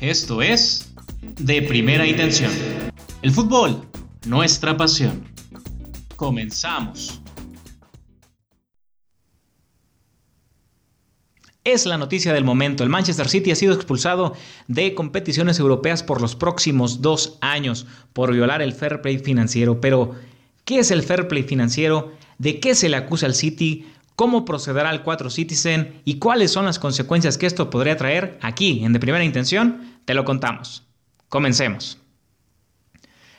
Esto es De Primera Intención. El fútbol, nuestra pasión. Comenzamos. Es la noticia del momento. El Manchester City ha sido expulsado de competiciones europeas por los próximos dos años por violar el fair play financiero. Pero, ¿qué es el fair play financiero? ¿De qué se le acusa al City? ¿Cómo procederá el 4 Citizen? ¿Y cuáles son las consecuencias que esto podría traer? Aquí, en De Primera Intención, te lo contamos. Comencemos.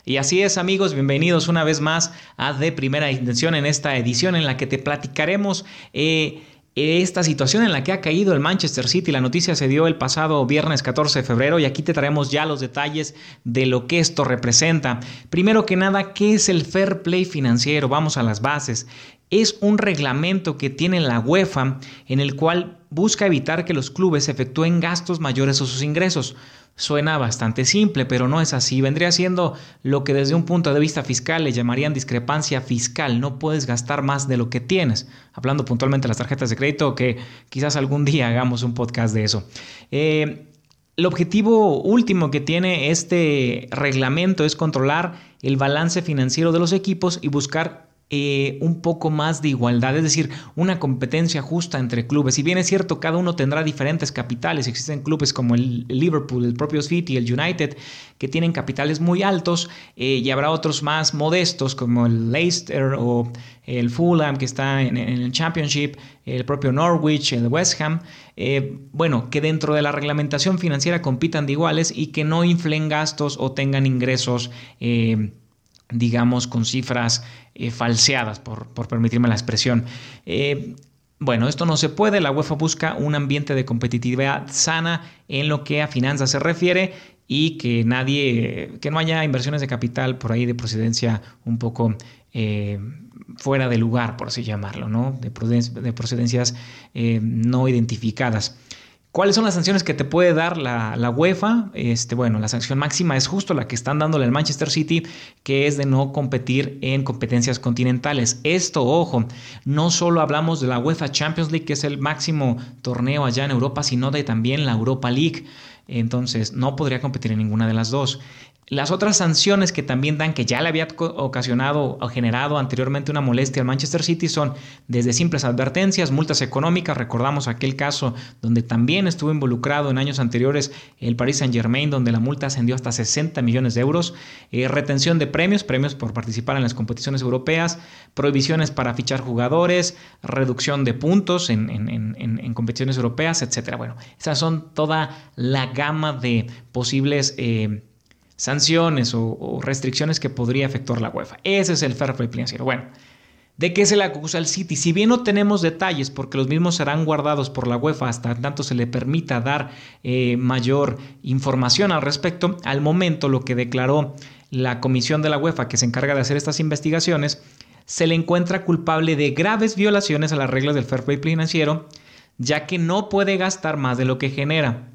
Y así es amigos, bienvenidos una vez más a De Primera Intención en esta edición en la que te platicaremos eh, esta situación en la que ha caído el Manchester City. La noticia se dio el pasado viernes 14 de febrero y aquí te traemos ya los detalles de lo que esto representa. Primero que nada, ¿qué es el fair play financiero? Vamos a las bases. Es un reglamento que tiene la UEFA en el cual busca evitar que los clubes efectúen gastos mayores a sus ingresos. Suena bastante simple, pero no es así. Vendría siendo lo que desde un punto de vista fiscal le llamarían discrepancia fiscal. No puedes gastar más de lo que tienes. Hablando puntualmente de las tarjetas de crédito, que quizás algún día hagamos un podcast de eso. Eh, el objetivo último que tiene este reglamento es controlar el balance financiero de los equipos y buscar eh, un poco más de igualdad, es decir, una competencia justa entre clubes. Si bien es cierto, cada uno tendrá diferentes capitales, existen clubes como el Liverpool, el propio City, el United, que tienen capitales muy altos, eh, y habrá otros más modestos como el Leicester o el Fulham, que está en, el Championship, el propio Norwich, el West Ham. Eh, bueno, que dentro de la reglamentación financiera compitan de iguales y que no inflen gastos o tengan ingresos digamos, con cifras eh, falseadas, por, permitirme la expresión. Eh, bueno, esto no se puede. La UEFA busca un ambiente de competitividad sana en lo que a finanzas se refiere y que nadie, que no haya inversiones de capital por ahí de procedencia un poco eh, fuera de lugar, por así llamarlo, ¿no? De procedencias no identificadas. ¿Cuáles son las sanciones que te puede dar la, UEFA? Este, bueno, la sanción máxima es justo la que están dándole al Manchester City, que es de no competir en competencias continentales. Esto, ojo, no solo hablamos de la UEFA Champions League, que es el máximo torneo allá en Europa, sino de también la Europa League. Entonces, no podría competir en ninguna de las dos. Las otras sanciones que también dan, que ya le había ocasionado o generado anteriormente una molestia al Manchester City, son desde simples advertencias, multas económicas. Recordamos aquel caso donde también estuvo involucrado en años anteriores el Paris Saint Germain, donde la multa ascendió hasta 60 millones de euros. Eh, retención de premios, premios por participar en las competiciones europeas, prohibiciones para fichar jugadores, reducción de puntos en, competiciones europeas, etc. Bueno, esas son toda la gama de posibles. Eh, sanciones o, restricciones que podría efectuar la UEFA. Ese es el fair play financiero. Bueno, ¿de qué se le acusa al City? Si bien no tenemos detalles, porque los mismos serán guardados por la UEFA hasta tanto se le permita dar eh, mayor información al respecto, al momento lo que declaró la comisión de la UEFA que se encarga de hacer estas investigaciones, se le encuentra culpable de graves violaciones a las reglas del fair play financiero, ya que no puede gastar más de lo que genera.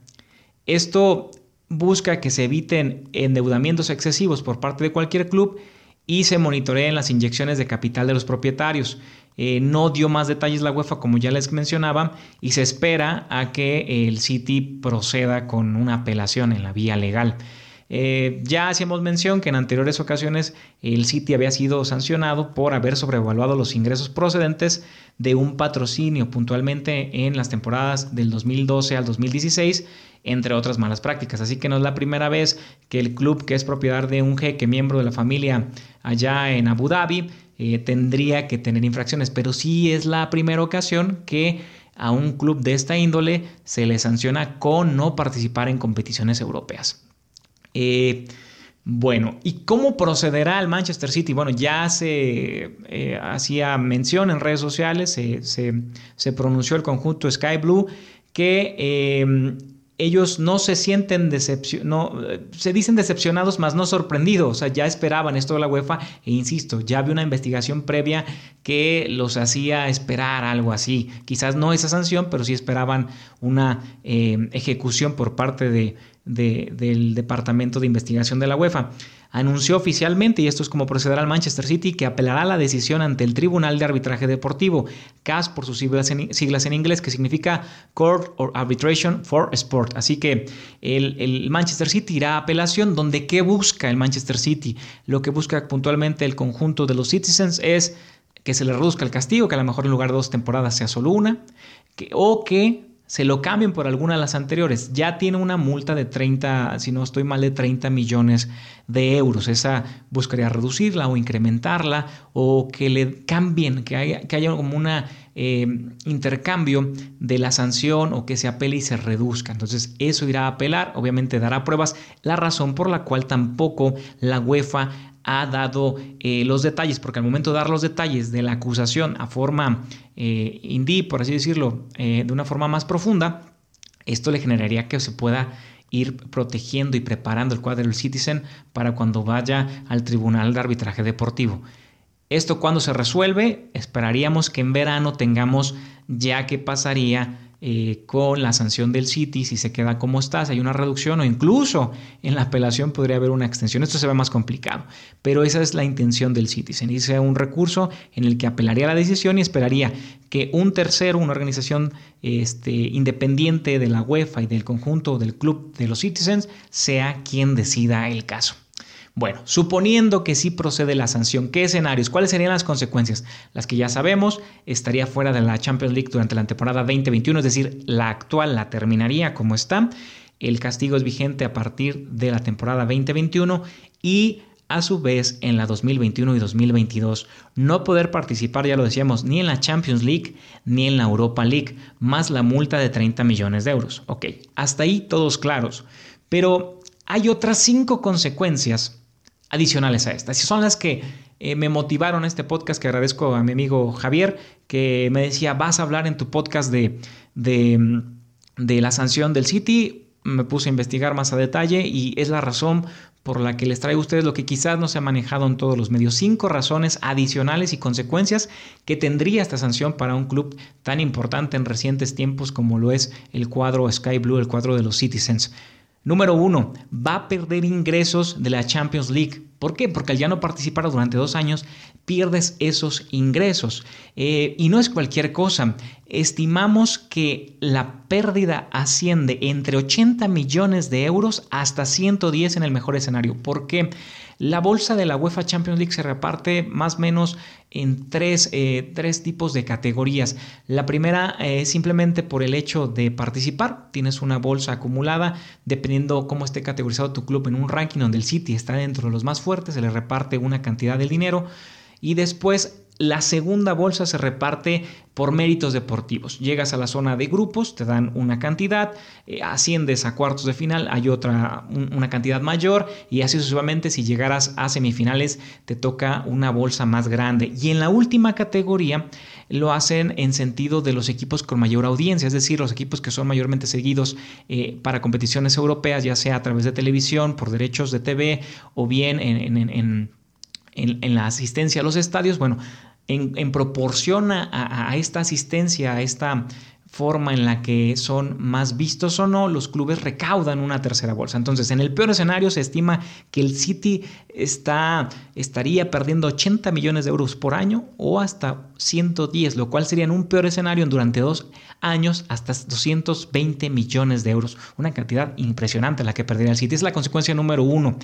Esto busca que se eviten endeudamientos excesivos por parte de cualquier club y se monitoreen las inyecciones de capital de los propietarios. Eh, no dio más detalles la UEFA como ya les mencionaba y se espera a que el City proceda con una apelación en la vía legal. Eh, ya hacíamos mención que en anteriores ocasiones el City había sido sancionado por haber sobrevaluado los ingresos procedentes de un patrocinio puntualmente en las temporadas del 2012 al 2016 entre otras malas prácticas. Así que no es la primera vez que el club que es propiedad de un jeque miembro de la familia allá en Abu Dhabi eh, tendría que tener infracciones, pero sí es la primera ocasión que a un club de esta índole se le sanciona con no participar en competiciones europeas. Eh, bueno, ¿y cómo procederá el Manchester City? Bueno, ya se eh, hacía mención en redes sociales, se, pronunció el conjunto Sky Blue que ellos no se sienten decepcionados, se dicen decepcionados, más no sorprendidos, o sea, ya esperaban esto de la UEFA e insisto, ya había una investigación previa que los hacía esperar algo así, quizás no esa sanción, pero sí esperaban una eh, ejecución por parte de del Departamento de Investigación de la UEFA. Anunció oficialmente, y esto es como procederá al Manchester City, que apelará la decisión ante el Tribunal de Arbitraje Deportivo, CAS por sus siglas en, inglés, que significa Court of Arbitration for Sport. Así que el, el Manchester City irá a apelación, donde ¿qué busca el Manchester City? Lo que busca puntualmente el conjunto de los Citizens es que se le reduzca el castigo, que a lo mejor en lugar de dos temporadas sea solo una, que, o que se lo cambien por alguna de las anteriores. Ya tiene una multa de 30, si no estoy mal, de 30 millones de euros. Esa buscaría reducirla o incrementarla o que le cambien, que haya, que haya como un eh, intercambio de la sanción o que se apele y se reduzca. Entonces eso irá a apelar, obviamente dará pruebas, la razón por la cual tampoco la UEFA ha dado eh, los detalles, porque al momento de dar los detalles de la acusación a forma eh, indie, por así decirlo, eh, de una forma más profunda, esto le generaría que se pueda ir protegiendo y preparando el cuadro del Citizen para cuando vaya al Tribunal de Arbitraje Deportivo. Esto cuando se resuelve, esperaríamos que en verano tengamos ya que pasaría eh, con la sanción del City, si se queda como está, si hay una reducción o incluso en la apelación podría haber una extensión. Esto se ve más complicado, pero esa es la intención del City. Se inicia un recurso en el que apelaría la decisión y esperaría que un tercero, una organización este, independiente de la UEFA y del conjunto del club de los Citizens, sea quien decida el caso. Bueno, suponiendo que sí procede la sanción, ¿qué escenarios? ¿Cuáles serían las consecuencias? Las que ya sabemos, estaría fuera de la Champions League durante la temporada 2021, es decir, la actual la terminaría como está. El castigo es vigente a partir de la temporada 2021 y a su vez en la 2021 y 2022 no poder participar, ya lo decíamos, ni en la Champions League ni en la Europa League, más la multa de 30 millones de euros. Ok, hasta ahí todos claros. Pero hay otras cinco consecuencias adicionales a estas. Son las que eh, me motivaron este podcast, que agradezco a mi amigo Javier, que me decía, vas a hablar en tu podcast de, de, de la sanción del City. Me puse a investigar más a detalle y es la razón por la que les traigo a ustedes lo que quizás no se ha manejado en todos los medios. Cinco razones adicionales y consecuencias que tendría esta sanción para un club tan importante en recientes tiempos como lo es el cuadro Sky Blue, el cuadro de los Citizens. Número uno, va a perder ingresos de la Champions League. ¿Por qué? Porque al ya no participar durante dos años, pierdes esos ingresos. Eh, y no es cualquier cosa. Estimamos que la pérdida asciende entre 80 millones de euros hasta 110 en el mejor escenario. ¿Por qué? La bolsa de la UEFA Champions League se reparte más o menos en tres, eh, tres tipos de categorías. La primera es eh, simplemente por el hecho de participar. Tienes una bolsa acumulada, dependiendo cómo esté categorizado tu club en un ranking donde el City está dentro de los más fuertes, se le reparte una cantidad de dinero. Y después la segunda bolsa se reparte por méritos deportivos. Llegas a la zona de grupos, te dan una cantidad, eh, asciendes a cuartos de final, hay otra, una cantidad mayor y así sucesivamente si llegaras a semifinales te toca una bolsa más grande. Y en la última categoría lo hacen en sentido de los equipos con mayor audiencia, es decir, los equipos que son mayormente seguidos eh, para competiciones europeas, ya sea a través de televisión, por derechos de TV o bien en en, la asistencia a los estadios, bueno, en, proporción a, esta asistencia, a esta forma en la que son más vistos o no, los clubes recaudan una tercera bolsa. Entonces, en el peor escenario se estima que el City está, estaría perdiendo 80 millones de euros por año o hasta 110, lo cual sería en un peor escenario durante dos años hasta 220 millones de euros. Una cantidad impresionante la que perdería el City. Es la consecuencia número uno.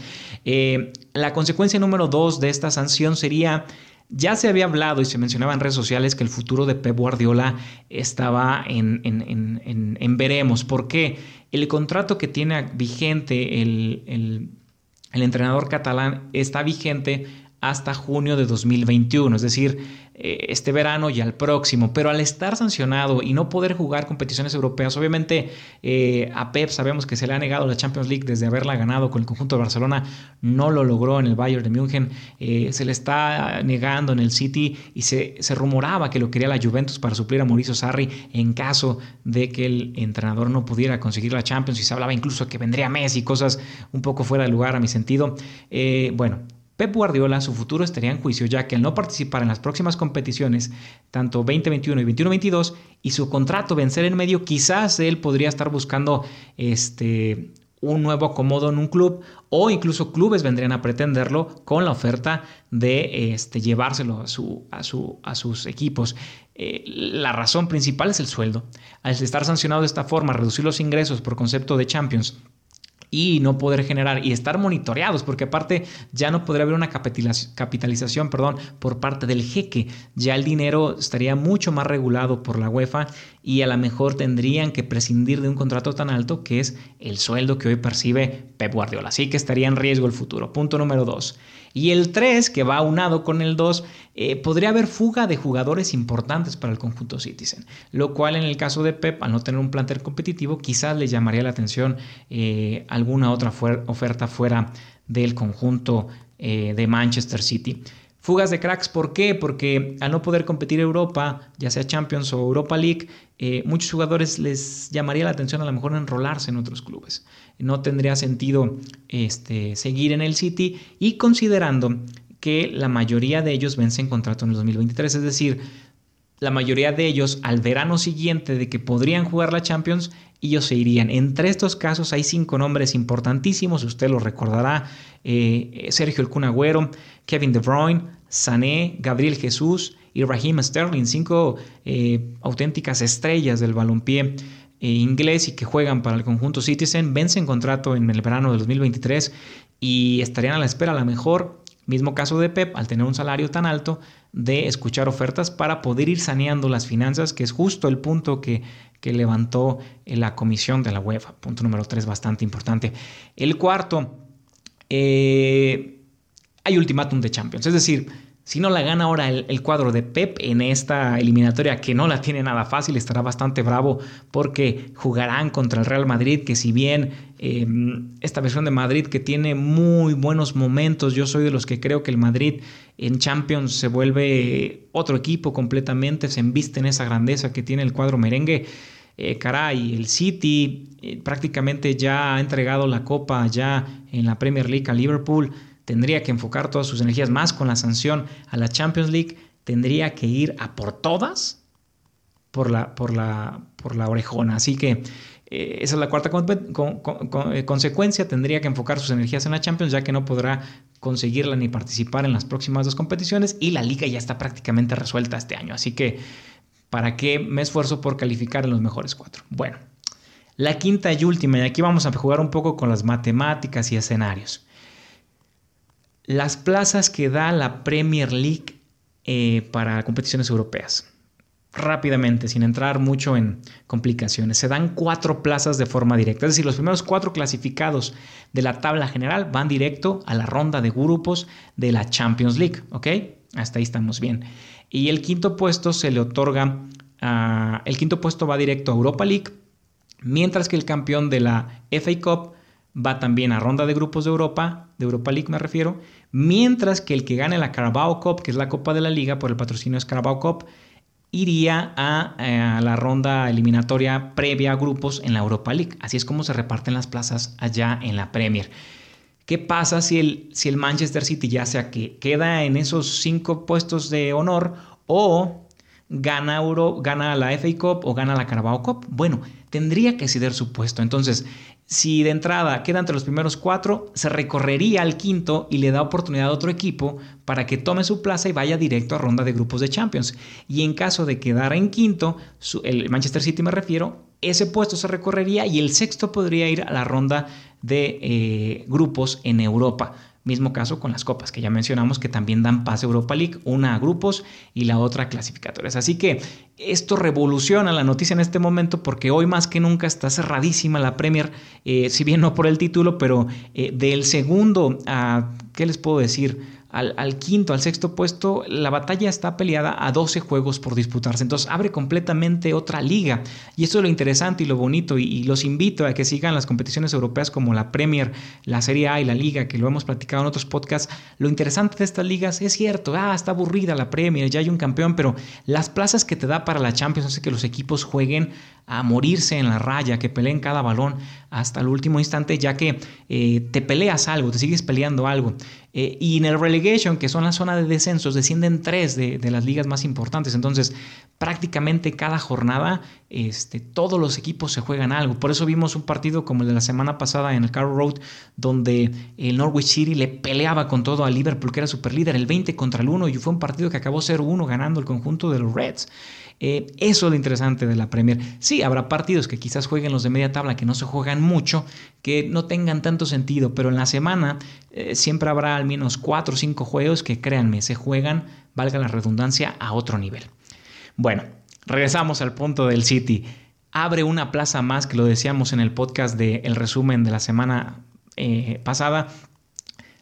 Eh, la consecuencia número dos de esta sanción sería ya se había hablado y se mencionaba en redes sociales que el futuro de Pep Guardiola estaba en, en, veremos. porque El contrato que tiene vigente el, el entrenador catalán está vigente hasta junio de 2021, es decir, eh, este verano y al próximo. Pero al estar sancionado y no poder jugar competiciones europeas, obviamente eh, a Pep sabemos que se le ha negado la Champions League desde haberla ganado con el conjunto de Barcelona, no lo logró en el Bayern de München, eh, se le está negando en el City y se, se, rumoraba que lo quería la Juventus para suplir a Mauricio Sarri en caso de que el entrenador no pudiera conseguir la Champions y se hablaba incluso que vendría Messi, cosas un poco fuera de lugar a mi sentido. bueno, Pep Guardiola, su futuro estaría en juicio ya que al no participar en las próximas competiciones, tanto 2021 y 2022, y su contrato vencer en medio, quizás él podría estar buscando este, un nuevo acomodo en un club o incluso clubes vendrían a pretenderlo con la oferta de este, llevárselo a, su, a, su, a sus equipos. Eh, la razón principal es el sueldo. Al estar sancionado de esta forma, reducir los ingresos por concepto de Champions y no poder generar y estar monitoreados, porque aparte ya no podría haber una capitalización perdón, por parte del jeque, ya el dinero estaría mucho más regulado por la UEFA y a lo mejor tendrían que prescindir de un contrato tan alto que es el sueldo que hoy percibe Pep Guardiola, así que estaría en riesgo el futuro. Punto número dos. Y el 3, que va aunado con el 2, eh, podría haber fuga de jugadores importantes para el conjunto Citizen, lo cual en el caso de Pep, al no tener un plantel competitivo, quizás le llamaría la atención eh, alguna otra oferta fuera del conjunto eh, de Manchester City. Fugas de cracks, ¿por qué? Porque al no poder competir Europa, ya sea Champions o Europa League, eh, muchos jugadores les llamaría la atención a lo mejor enrolarse en otros clubes. No tendría sentido este, seguir en el City y considerando que la mayoría de ellos vencen contrato en el 2023, es decir, la mayoría de ellos al verano siguiente de que podrían jugar la Champions, ellos se irían. Entre estos casos hay cinco nombres importantísimos, usted lo recordará, eh, Sergio El Cunagüero, Kevin De Bruyne, Sané, Gabriel Jesús y Raheem Sterling, cinco eh, auténticas estrellas del balompié eh, inglés y que juegan para el conjunto Citizen, vencen contrato en el verano del 2023 y estarían a la espera a lo mejor, mismo caso de Pep, al tener un salario tan alto, de escuchar ofertas para poder ir saneando las finanzas, que es justo el punto que, que levantó la comisión de la UEFA. Punto número tres, bastante importante. El cuarto, eh, hay ultimátum de Champions, es decir, si no la gana ahora el, cuadro de Pep en esta eliminatoria, que no la tiene nada fácil, estará bastante bravo porque jugarán contra el Real Madrid, que si bien em, esta versión de Madrid que tiene muy buenos momentos, yo soy de los que creo que el Madrid en Champions se vuelve otro equipo completamente, se embiste en esa grandeza que tiene el cuadro merengue. Eh, caray, el City eh, prácticamente ya ha entregado la copa ya en la Premier League a Liverpool tendría que enfocar todas sus energías más con la sanción a la Champions League, tendría que ir a por todas por la, por la, por la orejona. Así que eh, esa es la cuarta eh, consecuencia, tendría que enfocar sus energías en la Champions ya que no podrá conseguirla ni participar en las próximas dos competiciones y la liga ya está prácticamente resuelta este año. Así que, ¿para qué me esfuerzo por calificar en los mejores cuatro? Bueno, la quinta y última, y aquí vamos a jugar un poco con las matemáticas y escenarios las plazas que da la Premier League eh, para competiciones europeas. Rápidamente, sin entrar mucho en complicaciones. Se dan cuatro plazas de forma directa. Es decir, los primeros cuatro clasificados de la tabla general van directo a la ronda de grupos de la Champions League. ¿Ok? Hasta ahí estamos bien. Y el quinto puesto se le otorga. el quinto puesto va directo a Europa League. Mientras que el campeón de la FA Cup va también a ronda de grupos de Europa, de Europa League me refiero, mientras que el que gane la Carabao Cup, que es la Copa de la Liga por el patrocinio es Carabao Cup, iría eh, a, la ronda eliminatoria previa a grupos en la Europa League. Así es como se reparten las plazas allá en la Premier. ¿Qué pasa si el, si el Manchester City ya sea que queda en esos cinco puestos de honor o gana, Euro, gana la FA Cup o gana la Carabao Cup? Bueno, tendría que ceder su puesto. Entonces, si de entrada queda entre los primeros cuatro, se recorrería al quinto y le da oportunidad a otro equipo para que tome su plaza y vaya directo a ronda de grupos de Champions. Y en caso de quedar en quinto, el Manchester City me refiero, ese puesto se recorrería y el sexto podría ir a la ronda de eh, grupos en Europa. Mismo caso con las copas que ya mencionamos que también dan pase a Europa League, una a grupos y la otra a clasificatorias. Así que esto revoluciona la noticia en este momento porque hoy más que nunca está cerradísima la Premier, eh, si bien no por el título, pero eh, del segundo a, ¿qué les puedo decir? Al, quinto, al sexto puesto, la batalla está peleada a 12 juegos por disputarse. Entonces abre completamente otra liga. Y eso es lo interesante y lo bonito. Y, los invito a que sigan las competiciones europeas como la Premier, la Serie A y la Liga, que lo hemos platicado en otros podcasts. Lo interesante de estas ligas es cierto, ah, está aburrida la Premier, ya hay un campeón, pero las plazas que te da para la Champions hace que los equipos jueguen a morirse en la raya, que peleen cada balón hasta el último instante, ya que eh, te peleas algo, te sigues peleando algo. Eh, y en el que son la zona de descensos, descienden tres de, las ligas más importantes. Entonces, prácticamente cada jornada este, todos los equipos se juegan algo. Por eso vimos un partido como el de la semana pasada en el Carroll Road, donde el Norwich City le peleaba con todo a Liverpool, que era super líder, el 20 contra el 1, y fue un partido que acabó 0-1 ganando el conjunto de los Reds. Eh, eso es lo interesante de la Premier. Sí, habrá partidos que quizás jueguen los de media tabla, que no se juegan mucho, que no tengan tanto sentido, pero en la semana eh, siempre habrá al menos 4 o 5 juegos que créanme, se juegan, valga la redundancia, a otro nivel. Bueno, regresamos al punto del City. Abre una plaza más, que lo decíamos en el podcast del resumen de la semana eh, pasada.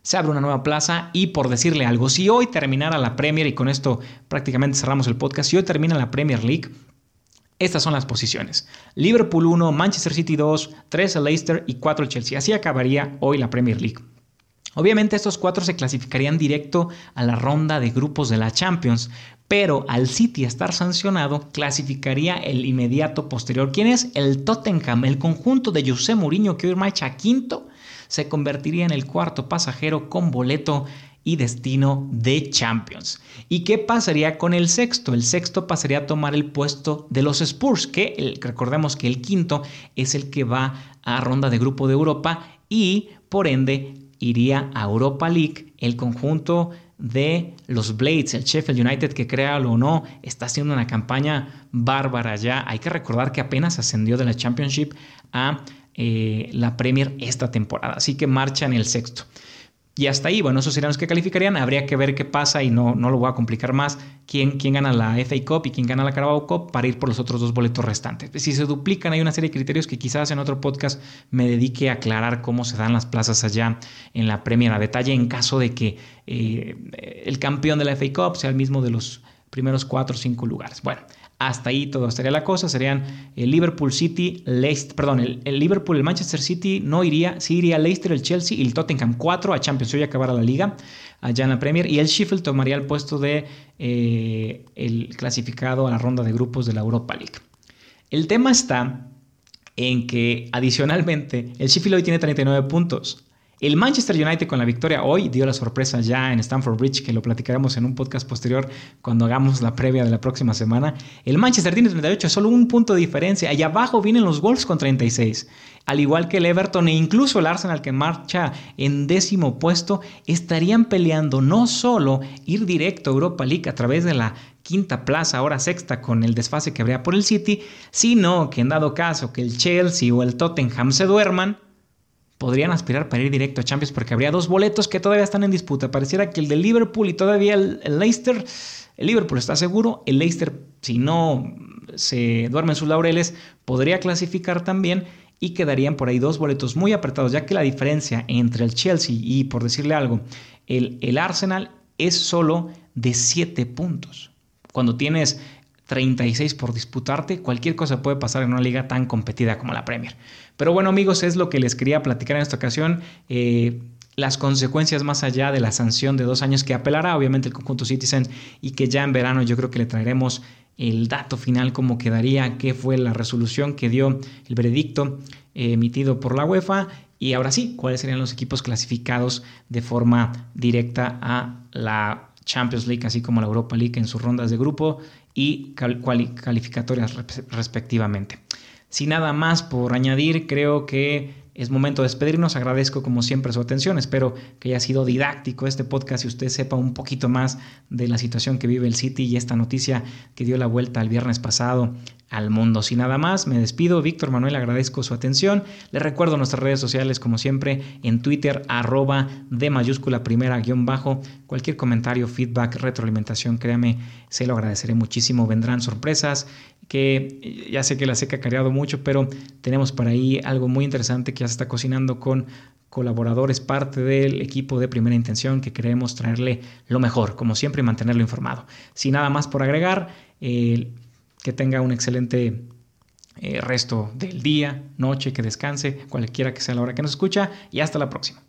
Se abre una nueva plaza y por decirle algo, si hoy terminara la Premier, y con esto prácticamente cerramos el podcast, si hoy termina la Premier League, estas son las posiciones. Liverpool 1, Manchester City 2, 3 el Leicester y 4 el Chelsea. Así acabaría hoy la Premier League. Obviamente estos cuatro se clasificarían directo a la ronda de grupos de la Champions, pero al City estar sancionado, clasificaría el inmediato posterior. ¿Quién es? El Tottenham, el conjunto de José Mourinho que hoy marcha quinto, se convertiría en el cuarto pasajero con boleto y destino de Champions. ¿Y qué pasaría con el sexto? El sexto pasaría a tomar el puesto de los Spurs, que recordemos que el quinto es el que va a ronda de grupo de Europa y por ende iría a Europa League, el conjunto de los Blades, el Sheffield United, que créalo o no, está haciendo una campaña bárbara ya. Hay que recordar que apenas ascendió de la Championship a eh, la Premier esta temporada, así que marcha en el sexto. Y hasta ahí, bueno, esos serían los que calificarían. Habría que ver qué pasa y no, no lo voy a complicar más. Quién, quién gana la FA Cup y quién gana la Carabao Cup para ir por los otros dos boletos restantes. Si se duplican, hay una serie de criterios que quizás en otro podcast me dedique a aclarar cómo se dan las plazas allá en la Premier a detalle en caso de que eh, el campeón de la FA Cup sea el mismo de los primeros cuatro o cinco lugares. Bueno, hasta ahí todo estaría la cosa. Serían el Liverpool City, Leicester, perdón, el, Liverpool, el Manchester City no iría, sí iría Leicester, el Chelsea y el Tottenham 4 a Champions. Hoy acabará la liga allá en la Premier. Y el Sheffield tomaría el puesto de eh, el clasificado a la ronda de grupos de la Europa League. El tema está en que adicionalmente el Sheffield hoy tiene 39 puntos. El Manchester United con la victoria hoy dio la sorpresa ya en Stamford Bridge, que lo platicaremos en un podcast posterior cuando hagamos la previa de la próxima semana. El Manchester tiene 38, solo un punto de diferencia. Allá abajo vienen los Wolves con 36. Al igual que el Everton e incluso el Arsenal que marcha en décimo puesto, estarían peleando no solo ir directo a Europa League a través de la quinta plaza, ahora sexta con el desfase que habría por el City, sino que en dado caso que el Chelsea o el Tottenham se duerman, podrían aspirar para ir directo a Champions porque habría dos boletos que todavía están en disputa. Pareciera que el de Liverpool y todavía el, Leicester, el Liverpool está seguro, el Leicester si no se duerme en sus laureles podría clasificar también y quedarían por ahí dos boletos muy apretados, ya que la diferencia entre el Chelsea y, por decirle algo, el, el Arsenal es solo de 7 puntos. Cuando tienes 36 por disputarte, cualquier cosa puede pasar en una liga tan competida como la Premier. Pero bueno amigos, es lo que les quería platicar en esta ocasión. Eh, las consecuencias más allá de la sanción de dos años que apelará obviamente el conjunto Citizen y que ya en verano yo creo que le traeremos el dato final, cómo quedaría, qué fue la resolución que dio el veredicto eh, emitido por la UEFA y ahora sí, cuáles serían los equipos clasificados de forma directa a la Champions League, así como la Europa League en sus rondas de grupo y calificatorias respectivamente. Sin nada más por añadir, creo que es momento de despedirnos. Agradezco como siempre su atención. Espero que haya sido didáctico este podcast y usted sepa un poquito más de la situación que vive el City y esta noticia que dio la vuelta el viernes pasado al mundo. Sin nada más, me despido. Víctor Manuel, agradezco su atención. Les recuerdo nuestras redes sociales, como siempre, en Twitter, arroba de mayúscula primera guion bajo. Cualquier comentario, feedback, retroalimentación, créame, se lo agradeceré muchísimo. Vendrán sorpresas que ya sé que la he cacareado mucho, pero tenemos por ahí algo muy interesante que ya se está cocinando con colaboradores, parte del equipo de primera intención que queremos traerle lo mejor, como siempre, y mantenerlo informado. Sin nada más por agregar, que tenga un excelente eh, resto del día, noche, que descanse, cualquiera que sea la hora que nos escucha y hasta la próxima.